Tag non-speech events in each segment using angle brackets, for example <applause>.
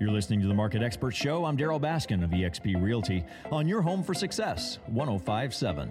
You're listening to the Market Expert Show. I'm Darryl Baskin of eXp Realty on your home for success, 1057.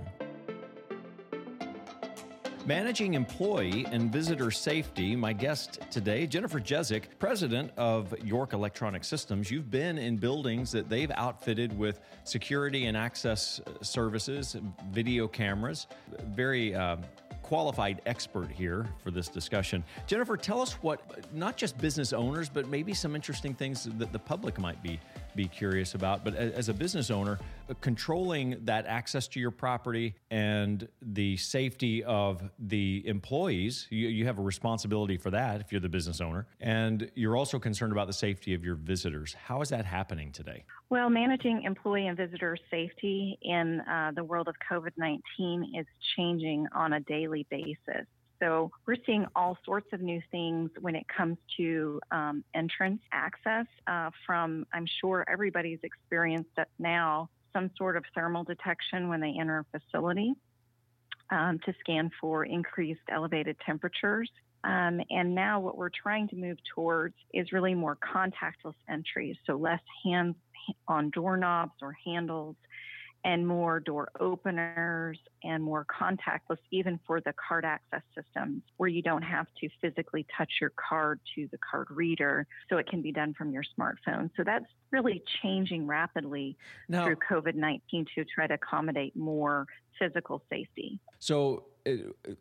Managing employee and visitor safety, my guest today, Jennifer Jezek, president of York Electronic Systems. You've been in buildings that they've outfitted with security and access services, video cameras, very uh, qualified expert here for this discussion. Jennifer, tell us what not just business owners, but maybe some interesting things that the public might be be curious about. But as a business owner, uh, controlling that access to your property and the safety of the employees, you, you have a responsibility for that if you're the business owner, and you're also concerned about the safety of your visitors. How is that happening today? Well, managing employee and visitor safety in uh, the world of COVID 19 is changing on a daily basis. So we're seeing all sorts of new things when it comes to um, entrance access. Uh, from I'm sure everybody's experienced it now some sort of thermal detection when they enter a facility um, to scan for increased elevated temperatures. Um, and now what we're trying to move towards is really more contactless entries, so less hands on doorknobs or handles and more door openers and more contactless, even for the card access systems, where you don't have to physically touch your card to the card reader, so it can be done from your smartphone. So that's really changing rapidly now, through COVID 19 to try to accommodate more physical safety. So uh,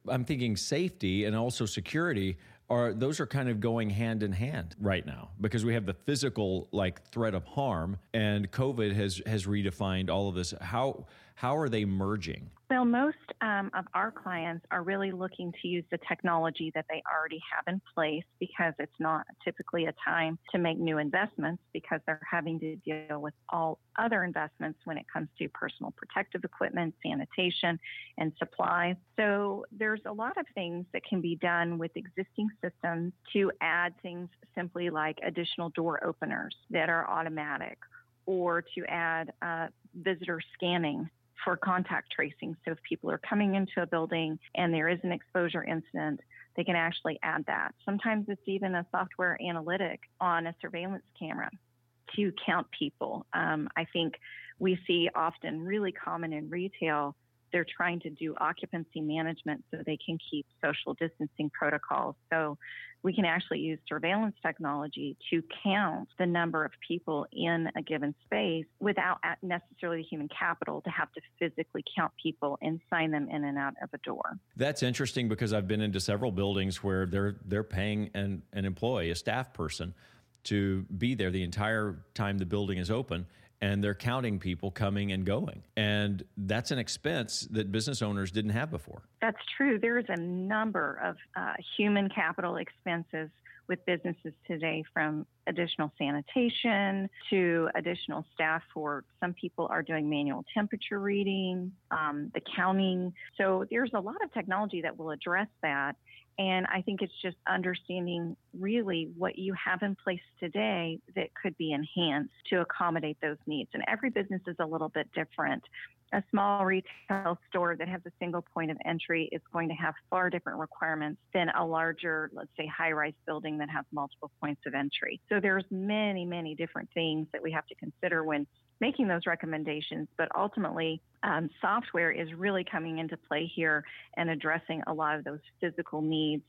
I'm thinking safety and also security are those are kind of going hand in hand right now because we have the physical like threat of harm and covid has has redefined all of this. How how are they merging? Well most um, of our clients are really looking to use the technology that they already have in place because it's not typically a time to make new investments because they're having to deal with all other investments when it comes to personal protective equipment sanitation and supplies. So there's a lot of things that can be done with existing systems to add things simply like additional door openers that are automatic or to add uh, visitor scanning for contact tracing. So if people are coming into a building and there is an exposure incident, they can actually add that. Sometimes it's even a software analytic on a surveillance camera to count people. Um, I think we see often really common in retail they're trying to do occupancy management so they can keep social distancing protocols. So we can actually use surveillance technology to count the number of people in a given space without necessarily human capital to have to physically count people and sign them in and out of a door. That's interesting because I've been into several buildings where they're they're paying an, an employee, a staff person, to be there the entire time the building is open and they're counting people coming and going. And that's an expense that business owners didn't have before. That's true. There is a number of uh, human capital expenses with businesses today from additional sanitation to additional staff for some people are doing manual temperature reading, um, the counting. So there's a lot of technology that will address that. And I think it's just understanding really what you have in place today that could be enhanced to accommodate those needs. And every business is a little bit different. A small retail store that has a single point of entry is going to have far different requirements than a larger, let's say, high rise building that has multiple points of entry. So there's many, many different things that we have to consider when making those recommendations. But ultimately, um, software is really coming into play here and addressing a lot of those physical needs.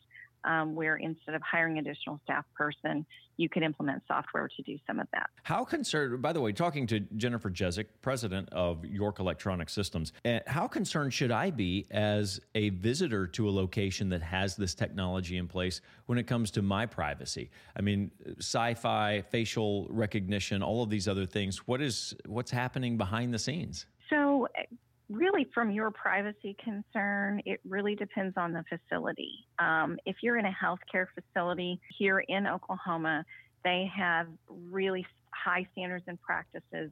Um, where instead of hiring additional staff person, you could implement software to do some of that. How concerned, by the way, talking to Jennifer Jezek, president of York Electronic Systems, eh, how concerned should I be as a visitor to a location that has this technology in place when it comes to my privacy? I mean, sci-fi, facial recognition, all of these other things. What is what's happening behind the scenes? Really, from your privacy concern, it really depends on the facility. Um, if you're in a healthcare facility here in Oklahoma, they have really high standards and practices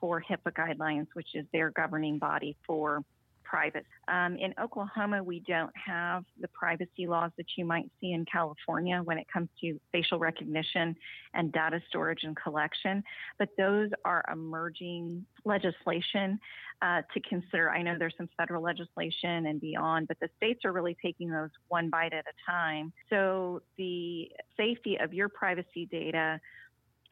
for HIPAA guidelines, which is their governing body for private. Um, in Oklahoma, we don't have the privacy laws that you might see in California when it comes to facial recognition and data storage and collection, but those are emerging legislation uh, to consider. I know there's some federal legislation and beyond, but the states are really taking those one bite at a time. So the safety of your privacy data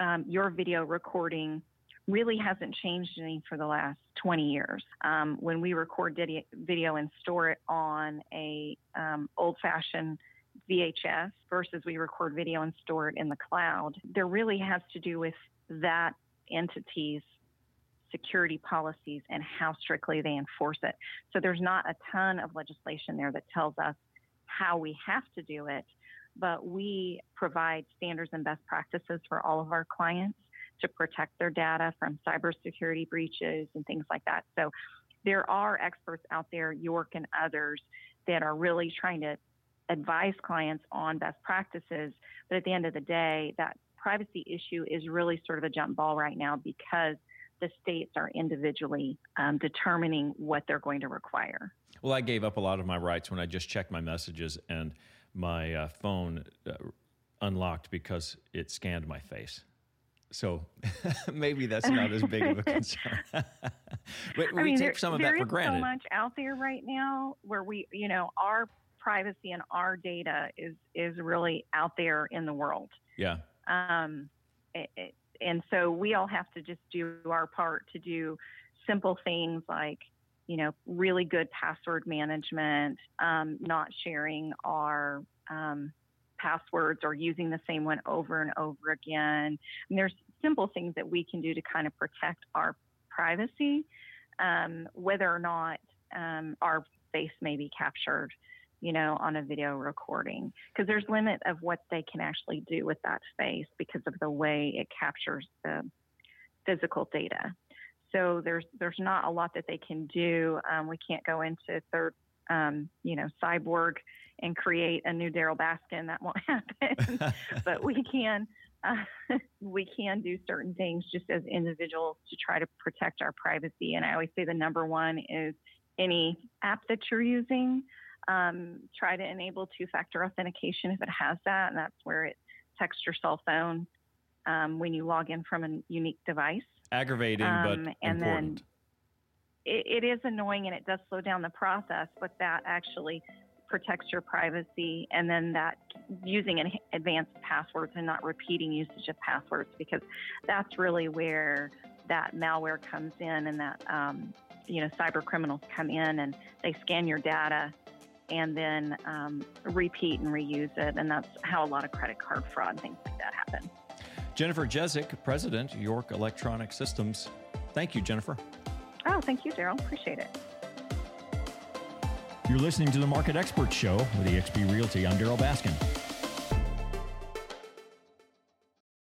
um, your video recording really hasn't changed any for the last 20 years. Um, when we record video and store it on a um, old-fashioned VHS versus we record video and store it in the cloud, there really has to do with that entity's security policies and how strictly they enforce it. So there's not a ton of legislation there that tells us how we have to do it, but we provide standards and best practices for all of our clients to protect their data from cybersecurity breaches and things like that. So there are experts out there, York and others, that are really trying to advise clients on best practices. But at the end of the day, that privacy issue is really sort of a jump ball right now because the states are individually um, determining what they're going to require. Well, I gave up a lot of my rights when I just checked my messages and my uh, phone uh, unlocked because it scanned my face. So <laughs> maybe that's not as big of a <laughs> concern. but <laughs> we I mean, take there, some of that for granted. So much out there right now where we, you know, our privacy and our data is is really out there in the world. Yeah. Um, it, it, and so we all have to just do our part to do simple things like, you know, really good password management, um, not sharing our um, passwords or using the same one over and over again. And there's simple things that we can do to kind of protect our privacy, um, whether or not um, our face may be captured, you know, on a video recording, because there's limit of what they can actually do with that face because of the way it captures the physical data. So there's there's not a lot that they can do. Um, we can't go into third, um, you know, cyborg and create a new Darryl Baskin. That won't <laughs> happen. <laughs> but we can uh, <laughs> we can do certain things just as individuals to try to protect our privacy. And I always say the number one is any app that you're using. Um, try to enable two-factor authentication if it has that, and that's where it texts your cell phone um, when you log in from a unique device. Aggravating, um, but and important. Then it, it is annoying and it does slow down the process, but that actually protects your privacy, and then that using advanced passwords and not repeating usage of passwords because that's really where that malware comes in and that um, you know cyber criminals come in and they scan your data and then um, repeat and reuse it. And that's how a lot of credit card fraud and things like that happen. Jennifer jezek president york electronic systems. Thank you jennifer oh thank you darryl appreciate it you're listening to the Market Expert Show with eXp Realty. I'm Darryl Baskin.